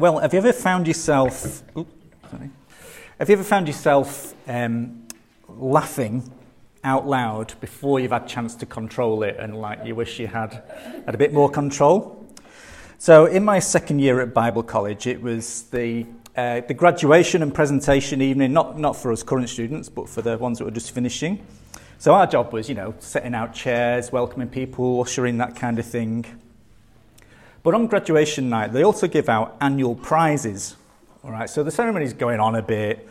Well, have you ever found yourself? Oops, sorry. Have you ever found yourself um, laughing out loud before you've had a chance to control it, and like you wish you had had a bit more control? So, in my second year at Bible College, it was the uh, the graduation and presentation evening, not not for us current students, but for the ones that were just finishing. So our job was, you know, setting out chairs, welcoming people, ushering that kind of thing. But on graduation night, they also give out annual prizes. All right, so the ceremony's going on a bit.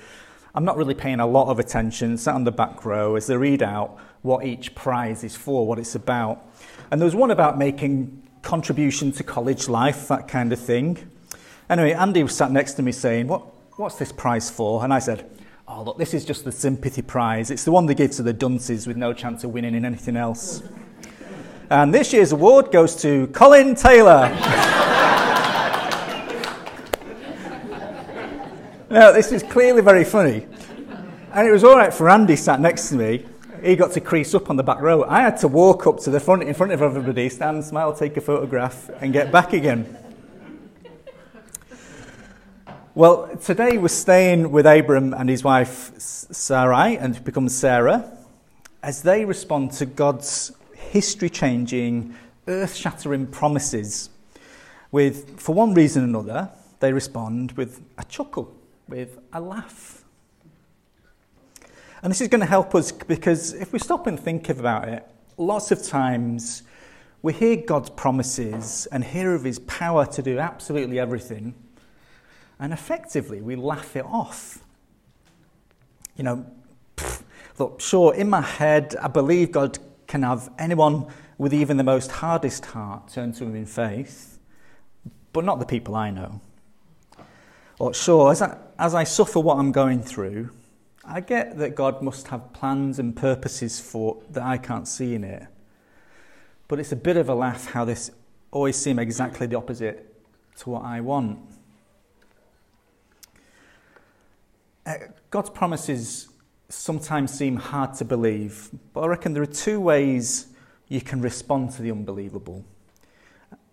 I'm not really paying a lot of attention, sat on the back row as they read out what each prize is for, what it's about. And there was one about making contribution to college life, that kind of thing. Anyway, Andy was sat next to me saying, what, What's this prize for? And I said, Oh, look, this is just the sympathy prize. It's the one they give to the dunces with no chance of winning in anything else. And this year's award goes to Colin Taylor. now, this is clearly very funny. And it was all right for Andy sat next to me. He got to crease up on the back row. I had to walk up to the front in front of everybody, stand, smile, take a photograph, and get back again. Well, today we're staying with Abram and his wife Sarai, and becomes Sarah, as they respond to God's history changing, earth shattering promises. With, for one reason or another, they respond with a chuckle, with a laugh. And this is going to help us because if we stop and think about it, lots of times we hear God's promises and hear of his power to do absolutely everything, and effectively we laugh it off. You know, pff, look, sure, in my head, I believe God can have anyone with even the most hardest heart turn to him in faith, but not the people I know. Or sure, as I, as I suffer what I'm going through, I get that God must have plans and purposes for that I can't see in it. But it's a bit of a laugh how this always seems exactly the opposite to what I want. Uh, God's promises sometimes seem hard to believe, but I reckon there are two ways you can respond to the unbelievable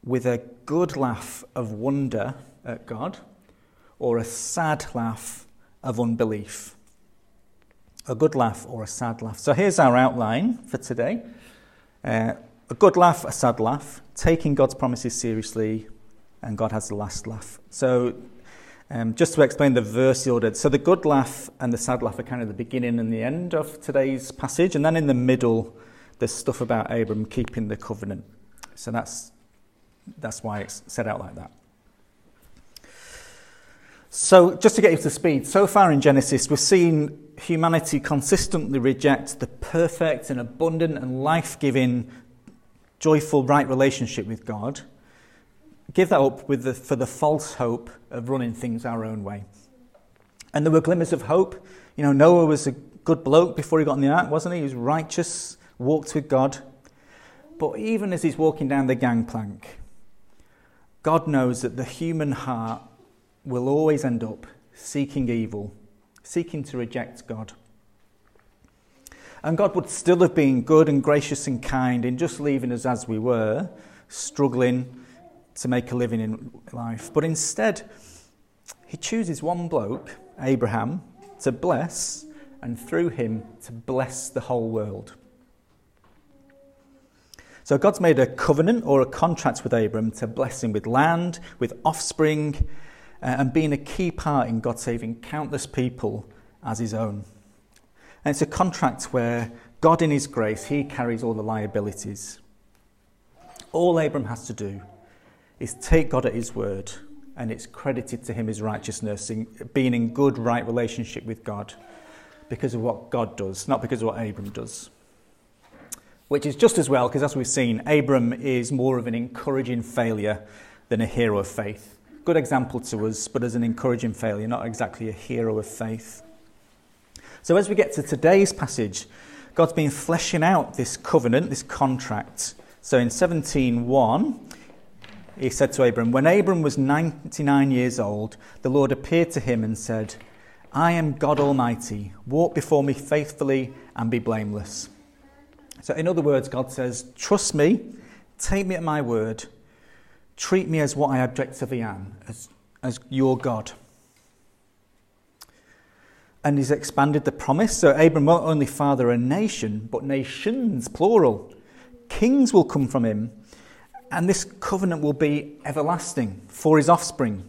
with a good laugh of wonder at God or a sad laugh of unbelief. A good laugh or a sad laugh. So here's our outline for today uh, a good laugh, a sad laugh, taking God's promises seriously, and God has the last laugh. So um, just to explain the verse order, so the good laugh and the sad laugh are kind of the beginning and the end of today's passage, and then in the middle, there's stuff about Abram keeping the covenant. So that's that's why it's set out like that. So, just to get you to speed, so far in Genesis, we've seen humanity consistently reject the perfect and abundant and life giving, joyful, right relationship with God give that up with the, for the false hope of running things our own way. And there were glimmers of hope. You know, Noah was a good bloke before he got in the ark, wasn't he? He was righteous, walked with God. But even as he's walking down the gangplank, God knows that the human heart will always end up seeking evil, seeking to reject God. And God would still have been good and gracious and kind in just leaving us as we were, struggling, to make a living in life. But instead, he chooses one bloke, Abraham, to bless, and through him to bless the whole world. So God's made a covenant or a contract with Abram to bless him with land, with offspring, uh, and being a key part in God saving countless people as his own. And it's a contract where God, in his grace, he carries all the liabilities. All Abram has to do is take God at his word and it's credited to him as righteousness, in, being in good, right relationship with God because of what God does, not because of what Abram does. Which is just as well, because as we've seen, Abram is more of an encouraging failure than a hero of faith. Good example to us, but as an encouraging failure, not exactly a hero of faith. So as we get to today's passage, God's been fleshing out this covenant, this contract. So in 17.1, he said to Abram, When Abram was 99 years old, the Lord appeared to him and said, I am God Almighty. Walk before me faithfully and be blameless. So, in other words, God says, Trust me, take me at my word, treat me as what I objectively am, as, as your God. And he's expanded the promise. So Abram won't only father a nation, but nations, plural. Kings will come from him. And this covenant will be everlasting for his offspring.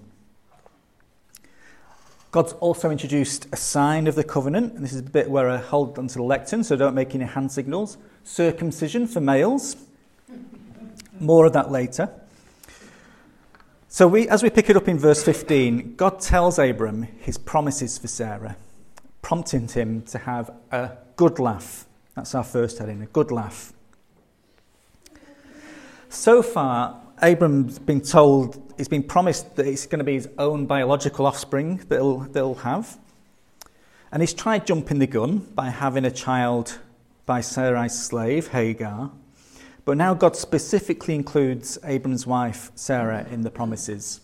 God's also introduced a sign of the covenant, and this is a bit where I hold onto the lectern, so don't make any hand signals. Circumcision for males. More of that later. So, we, as we pick it up in verse 15, God tells Abram his promises for Sarah, prompting him to have a good laugh. That's our first heading, a good laugh. So far, Abram's been told, he's been promised that it's going to be his own biological offspring that he'll, that he'll have. And he's tried jumping the gun by having a child by Sarai's slave, Hagar. But now God specifically includes Abram's wife, Sarah, in the promises.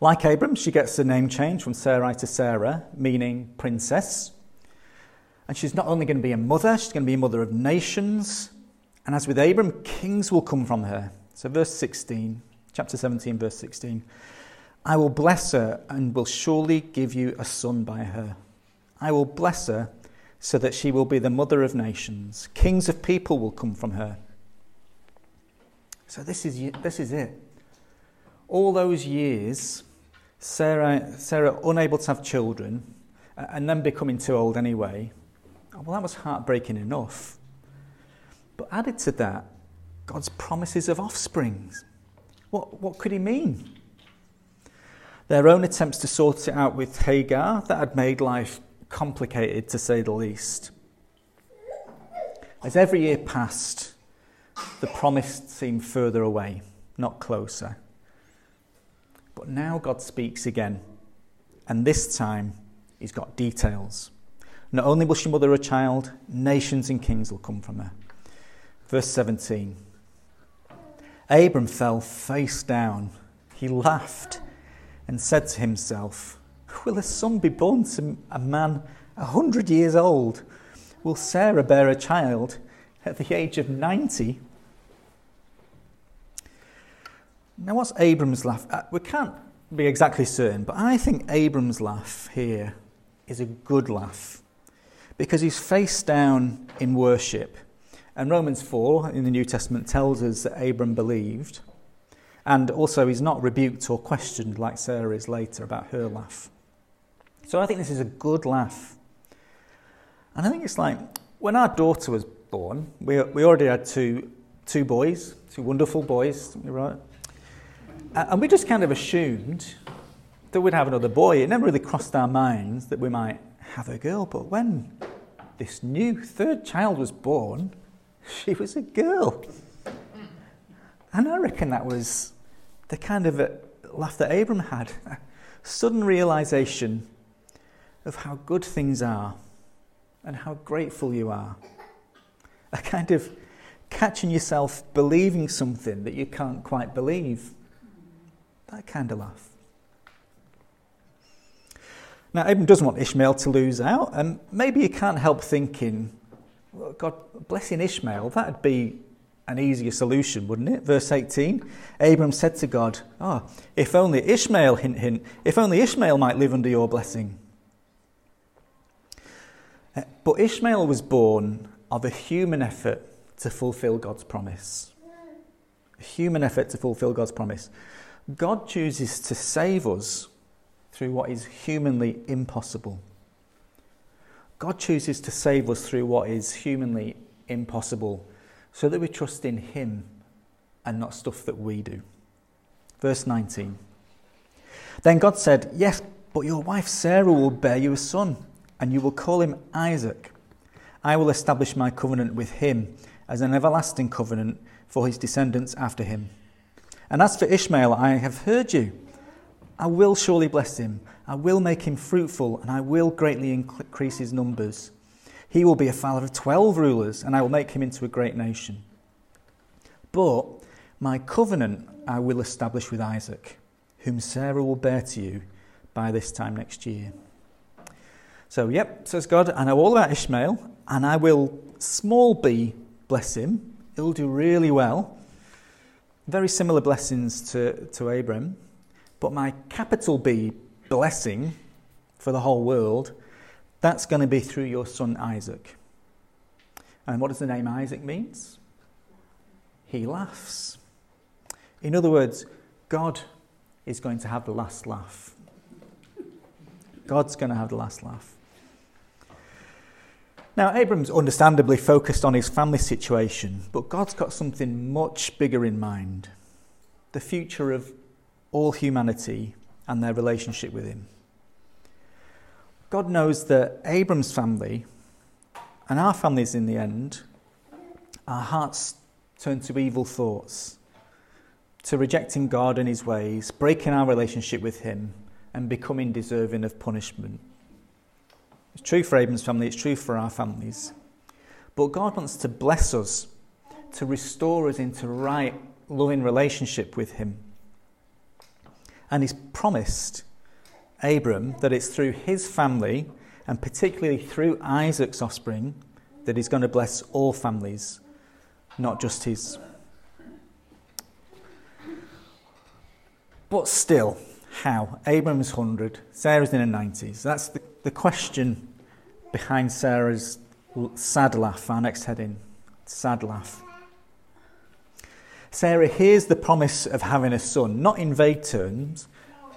Like Abram, she gets the name change from Sarai to Sarah, meaning princess. And she's not only going to be a mother, she's going to be a mother of nations. And as with Abram, kings will come from her. So, verse 16, chapter 17, verse 16 I will bless her and will surely give you a son by her. I will bless her so that she will be the mother of nations. Kings of people will come from her. So, this is, this is it. All those years, Sarah, Sarah unable to have children and then becoming too old anyway, well, that was heartbreaking enough. But added to that, God's promises of offspring. What, what could he mean? Their own attempts to sort it out with Hagar, that had made life complicated to say the least. As every year passed, the promise seemed further away, not closer. But now God speaks again, and this time he's got details. Not only will she mother a child, nations and kings will come from her. Verse 17. Abram fell face down. He laughed and said to himself, Will a son be born to a man a hundred years old? Will Sarah bear a child at the age of 90? Now, what's Abram's laugh? Uh, we can't be exactly certain, but I think Abram's laugh here is a good laugh because he's face down in worship and Romans 4 in the New Testament tells us that Abram believed. And also, he's not rebuked or questioned like Sarah is later about her laugh. So I think this is a good laugh. And I think it's like when our daughter was born, we, we already had two, two boys, two wonderful boys, right? And we just kind of assumed that we'd have another boy. It never really crossed our minds that we might have a girl. But when this new third child was born, she was a girl. And I reckon that was the kind of laugh that Abram had sudden realization of how good things are and how grateful you are. A kind of catching yourself believing something that you can't quite believe. That kind of laugh. Now, Abram doesn't want Ishmael to lose out, and maybe you can't help thinking God blessing Ishmael, that'd be an easier solution, wouldn't it? Verse 18 Abram said to God, Oh, if only Ishmael, hint, hint, if only Ishmael might live under your blessing. Uh, but Ishmael was born of a human effort to fulfill God's promise. A human effort to fulfill God's promise. God chooses to save us through what is humanly impossible. God chooses to save us through what is humanly impossible so that we trust in Him and not stuff that we do. Verse 19. Then God said, Yes, but your wife Sarah will bear you a son, and you will call him Isaac. I will establish my covenant with him as an everlasting covenant for his descendants after him. And as for Ishmael, I have heard you. I will surely bless him. I will make him fruitful, and I will greatly increase his numbers. He will be a father of twelve rulers, and I will make him into a great nation. But my covenant I will establish with Isaac, whom Sarah will bear to you by this time next year. So, yep, says God, I know all about Ishmael, and I will, small b, bless him. He'll do really well. Very similar blessings to, to Abram. But my capital B blessing for the whole world, that's going to be through your son Isaac. And what does the name Isaac means? He laughs. In other words, God is going to have the last laugh. God's going to have the last laugh. Now, Abram's understandably focused on his family situation, but God's got something much bigger in mind the future of all humanity and their relationship with Him. God knows that Abram's family and our families in the end, our hearts turn to evil thoughts, to rejecting God and His ways, breaking our relationship with Him, and becoming deserving of punishment. It's true for Abram's family, it's true for our families. But God wants to bless us, to restore us into right, loving relationship with Him. And He's promised Abram that it's through his family, and particularly through Isaac's offspring, that He's going to bless all families, not just his. But still, how? Abram's 100, Sarah's in her 90s. That's the, the question behind Sarah's sad laugh, our next heading. Sad laugh. Sarah hears the promise of having a son, not in vague terms,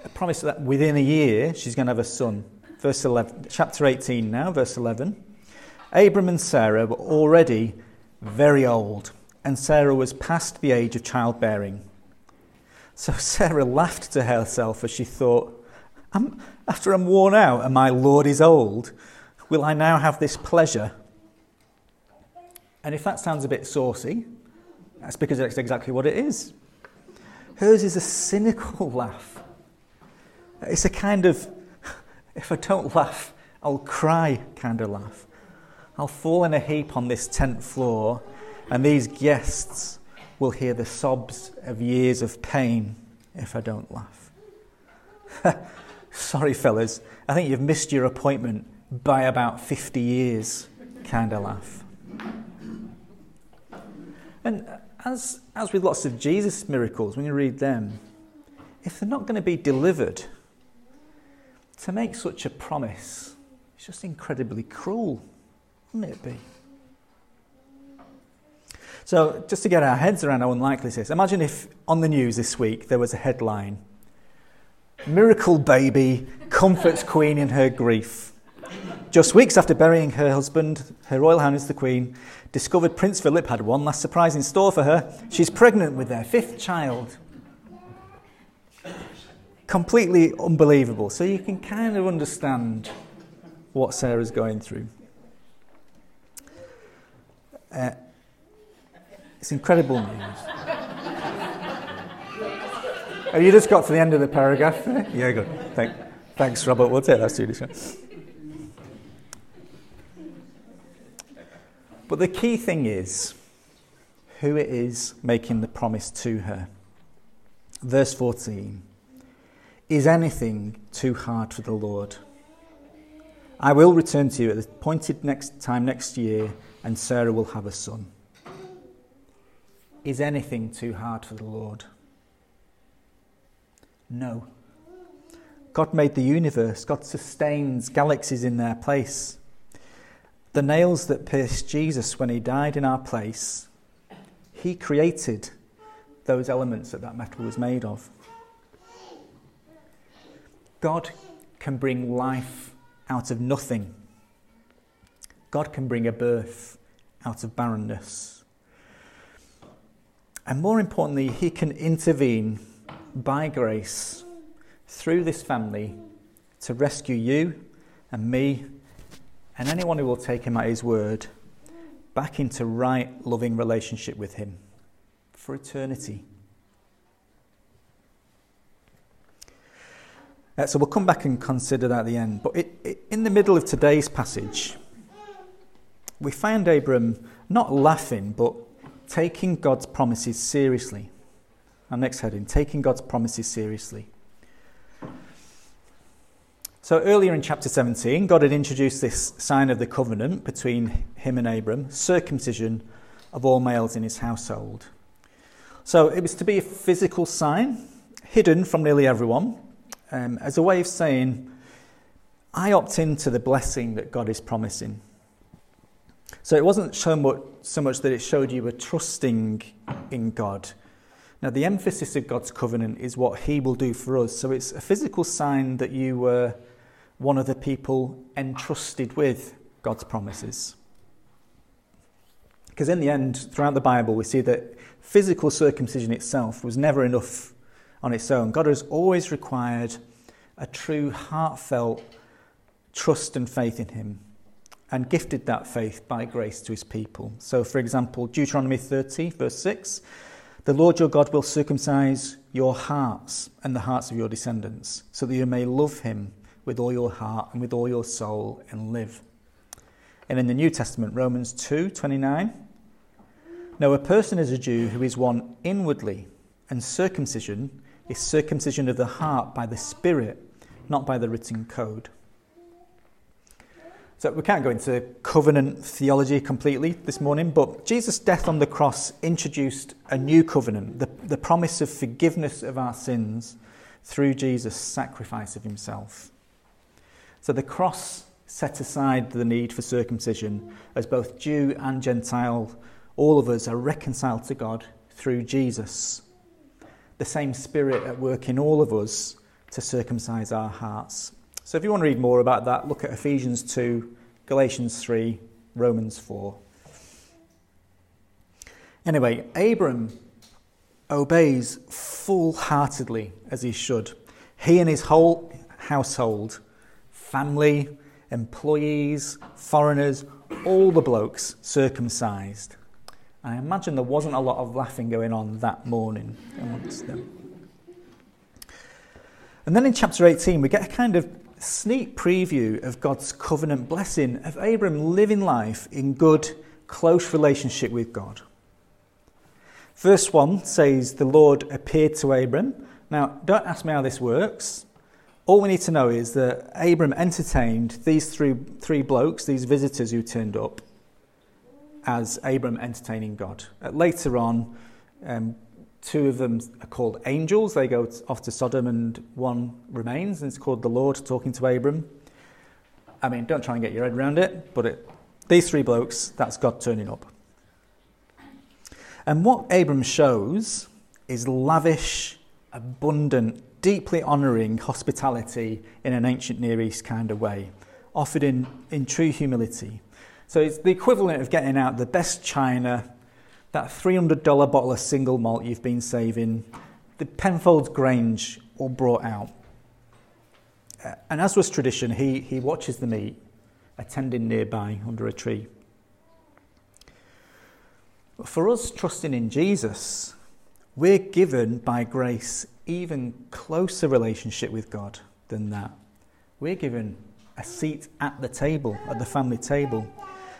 a promise that within a year she's going to have a son. Verse 11, chapter 18 now, verse 11. Abram and Sarah were already very old, and Sarah was past the age of childbearing. So Sarah laughed to herself as she thought, After I'm worn out and my Lord is old, will I now have this pleasure? And if that sounds a bit saucy, that's because that's exactly what it is. Hers is a cynical laugh. It's a kind of, if I don't laugh, I'll cry kind of laugh. I'll fall in a heap on this tent floor, and these guests will hear the sobs of years of pain if I don't laugh. Sorry, fellas, I think you've missed your appointment by about 50 years kind of laugh. And as, as with lots of Jesus miracles, when you read them, if they're not going to be delivered, to make such a promise is just incredibly cruel, wouldn't it be? So, just to get our heads around how unlikely this is, imagine if on the news this week there was a headline Miracle baby comforts Queen in her grief. Just weeks after burying her husband, Her Royal Highness the Queen discovered Prince Philip had one last surprise in store for her. She's pregnant with their fifth child. Completely unbelievable. So you can kind of understand what Sarah's going through. Uh, it's incredible news. Have you just got to the end of the paragraph? yeah, good. Thank, thanks, Robert. We'll take that seriously. But the key thing is who it is making the promise to her. Verse 14 Is anything too hard for the Lord? I will return to you at the appointed next time next year, and Sarah will have a son. Is anything too hard for the Lord? No. God made the universe, God sustains galaxies in their place. The nails that pierced Jesus when he died in our place, he created those elements that that metal was made of. God can bring life out of nothing. God can bring a birth out of barrenness. And more importantly, He can intervene by grace through this family to rescue you and me and anyone who will take him at his word back into right, loving relationship with him for eternity. Uh, so we'll come back and consider that at the end. But it, it, in the middle of today's passage, we find Abram not laughing, but taking God's promises seriously. Our next heading taking God's promises seriously. So earlier in chapter 17, God had introduced this sign of the covenant between him and Abram, circumcision of all males in his household. So it was to be a physical sign, hidden from nearly everyone um, as a way of saying, I opt into the blessing that God is promising. So it wasn't so much, so much that it showed you were trusting in God. Now, the emphasis of God's covenant is what He will do for us. So it's a physical sign that you were one of the people entrusted with God's promises. Because in the end, throughout the Bible, we see that physical circumcision itself was never enough on its own. God has always required a true, heartfelt trust and faith in Him and gifted that faith by grace to His people. So, for example, Deuteronomy 30, verse 6 The Lord your God will circumcise your hearts and the hearts of your descendants, so that you may love Him with all your heart and with all your soul and live. And in the New Testament, Romans 2 29, now a person is a Jew who is one inwardly, and circumcision is circumcision of the heart by the Spirit, not by the written code. So we can't go into covenant theology completely this morning, but Jesus' death on the cross introduced a new covenant, the, the promise of forgiveness of our sins through Jesus' sacrifice of himself. So the cross set aside the need for circumcision as both Jew and Gentile, all of us are reconciled to God through Jesus. The same Spirit at work in all of us to circumcise our hearts. So if you want to read more about that, look at Ephesians 2, Galatians 3, Romans 4. Anyway, Abram obeys full heartedly as he should. He and his whole household family, employees, foreigners, all the blokes circumcised. I imagine there wasn't a lot of laughing going on that morning amongst them. And then in chapter 18, we get a kind of sneak preview of God's covenant blessing of Abram living life in good, close relationship with God. Verse 1 says, The Lord appeared to Abram. Now, don't ask me how this works. All we need to know is that Abram entertained these three, three blokes, these visitors who turned up, as Abram entertaining God. Later on, um, two of them are called angels. They go off to Sodom, and one remains, and it's called the Lord talking to Abram. I mean, don't try and get your head around it, but it, these three blokes, that's God turning up. And what Abram shows is lavish, abundant, deeply honouring hospitality in an ancient Near East kind of way, offered in, in true humility. So it's the equivalent of getting out the best china, that $300 bottle of single malt you've been saving, the Penfolds Grange all brought out. Uh, and as was tradition, he, he watches the meat, attending nearby under a tree. But for us trusting in Jesus, we're given by grace even closer relationship with God than that. We're given a seat at the table, at the family table.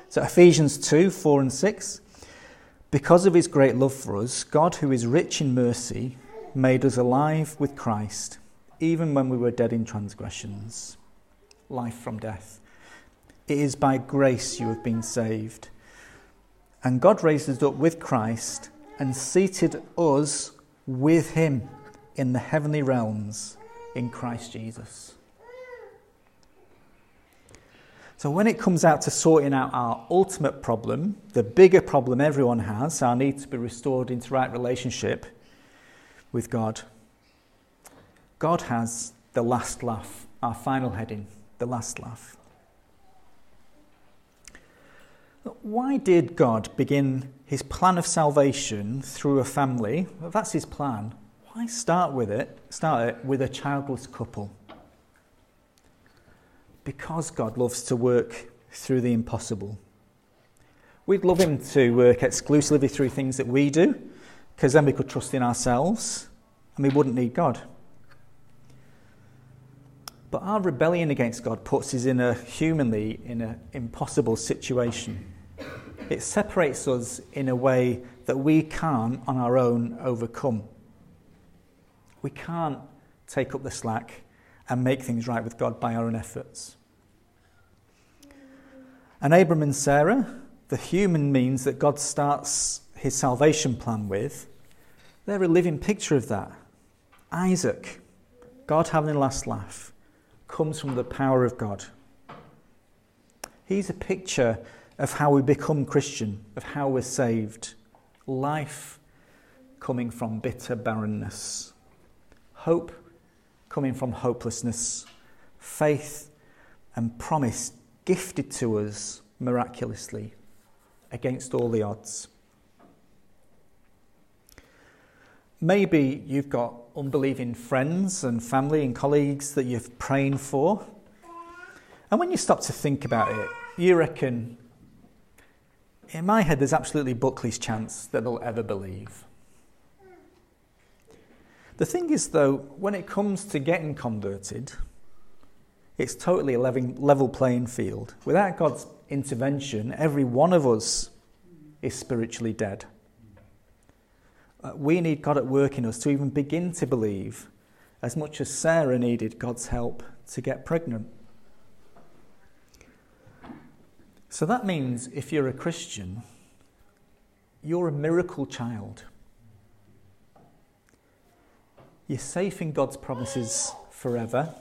So Ephesians 2 4 and 6. Because of his great love for us, God, who is rich in mercy, made us alive with Christ, even when we were dead in transgressions. Life from death. It is by grace you have been saved. And God raised us up with Christ and seated us with him in the heavenly realms in Christ Jesus. So, when it comes out to sorting out our ultimate problem, the bigger problem everyone has, our need to be restored into right relationship with God, God has the last laugh, our final heading, the last laugh. Why did God begin his plan of salvation through a family? Well, that's his plan. Why start with it? Start it with a childless couple. Because God loves to work through the impossible. We'd love him to work exclusively through things that we do, because then we could trust in ourselves and we wouldn't need God. But our rebellion against God puts us in a humanly in an impossible situation. It separates us in a way that we can't on our own overcome. We can't take up the slack and make things right with God by our own efforts. And Abram and Sarah, the human means that God starts his salvation plan with, they're a living picture of that. Isaac, God having the last laugh, comes from the power of God. He's a picture of how we become Christian, of how we're saved. Life coming from bitter barrenness, hope coming from hopelessness, faith and promise gifted to us miraculously against all the odds. Maybe you've got unbelieving friends and family and colleagues that you're praying for. And when you stop to think about it, you reckon, in my head, there's absolutely Buckley's chance that they'll ever believe. The thing is, though, when it comes to getting converted, it's totally a level playing field. Without God's intervention, every one of us is spiritually dead. Uh, we need God at work in us to even begin to believe, as much as Sarah needed God's help to get pregnant. So that means if you're a Christian, you're a miracle child. You're safe in God's promises forever,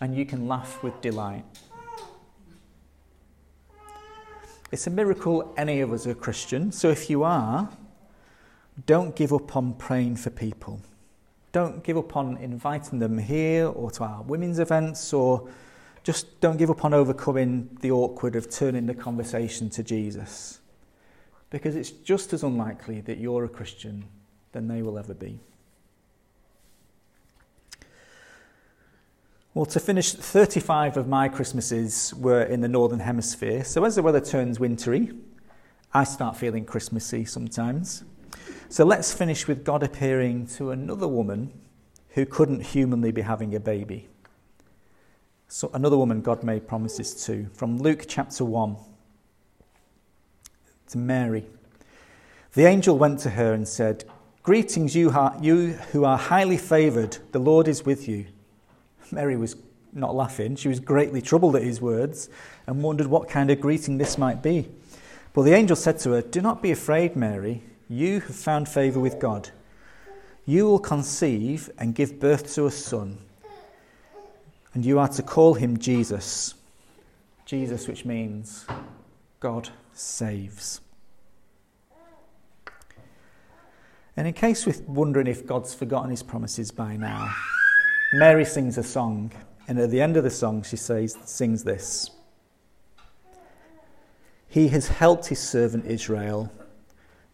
and you can laugh with delight. It's a miracle any of us are Christian, so if you are, don't give up on praying for people. Don't give up on inviting them here or to our women's events, or just don't give up on overcoming the awkward of turning the conversation to Jesus. Because it's just as unlikely that you're a Christian than they will ever be. Well, to finish, 35 of my Christmases were in the Northern Hemisphere. So as the weather turns wintry, I start feeling Christmassy sometimes. So let's finish with God appearing to another woman who couldn't humanly be having a baby. So another woman God made promises to. From Luke chapter 1 to Mary. The angel went to her and said, Greetings, you, you who are highly favoured, the Lord is with you. Mary was not laughing. She was greatly troubled at his words and wondered what kind of greeting this might be. But the angel said to her, Do not be afraid, Mary. You have found favour with God. You will conceive and give birth to a son, and you are to call him Jesus. Jesus, which means God saves. And in case we're wondering if God's forgotten his promises by now, Mary sings a song, and at the end of the song, she says, sings this He has helped his servant Israel,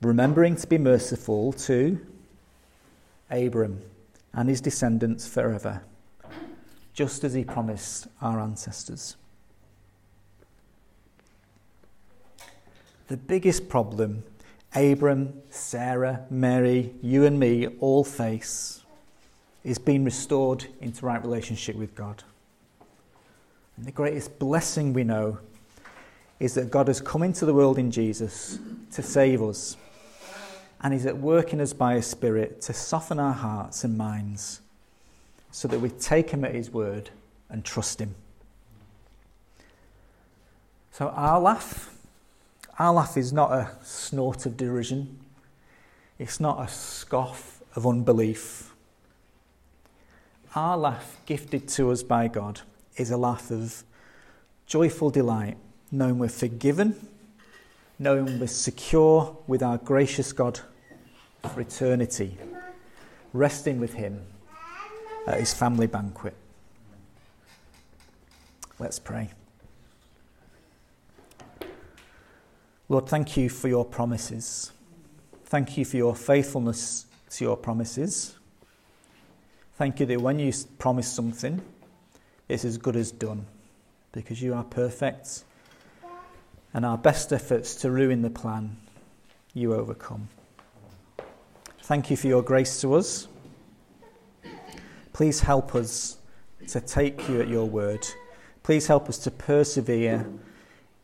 remembering to be merciful to Abram and his descendants forever, just as he promised our ancestors. The biggest problem Abram, Sarah, Mary, you and me all face is being restored into right relationship with God. And the greatest blessing we know is that God has come into the world in Jesus to save us. And He's at work in us by His Spirit to soften our hearts and minds so that we take Him at His word and trust Him. So, our laugh, our laugh is not a snort of derision, it's not a scoff of unbelief. Our laugh, gifted to us by God, is a laugh of joyful delight, knowing we're forgiven, knowing we're secure with our gracious God for eternity, resting with Him at His family banquet. Let's pray. Lord, thank you for your promises. Thank you for your faithfulness to your promises. Thank you that when you promise something, it's as good as done because you are perfect and our best efforts to ruin the plan, you overcome. Thank you for your grace to us. Please help us to take you at your word. Please help us to persevere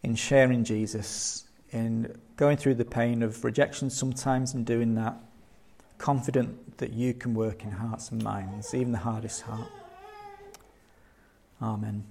in sharing Jesus, in going through the pain of rejection sometimes and doing that confident that you can work in hearts and minds, even the hardest heart. Amen.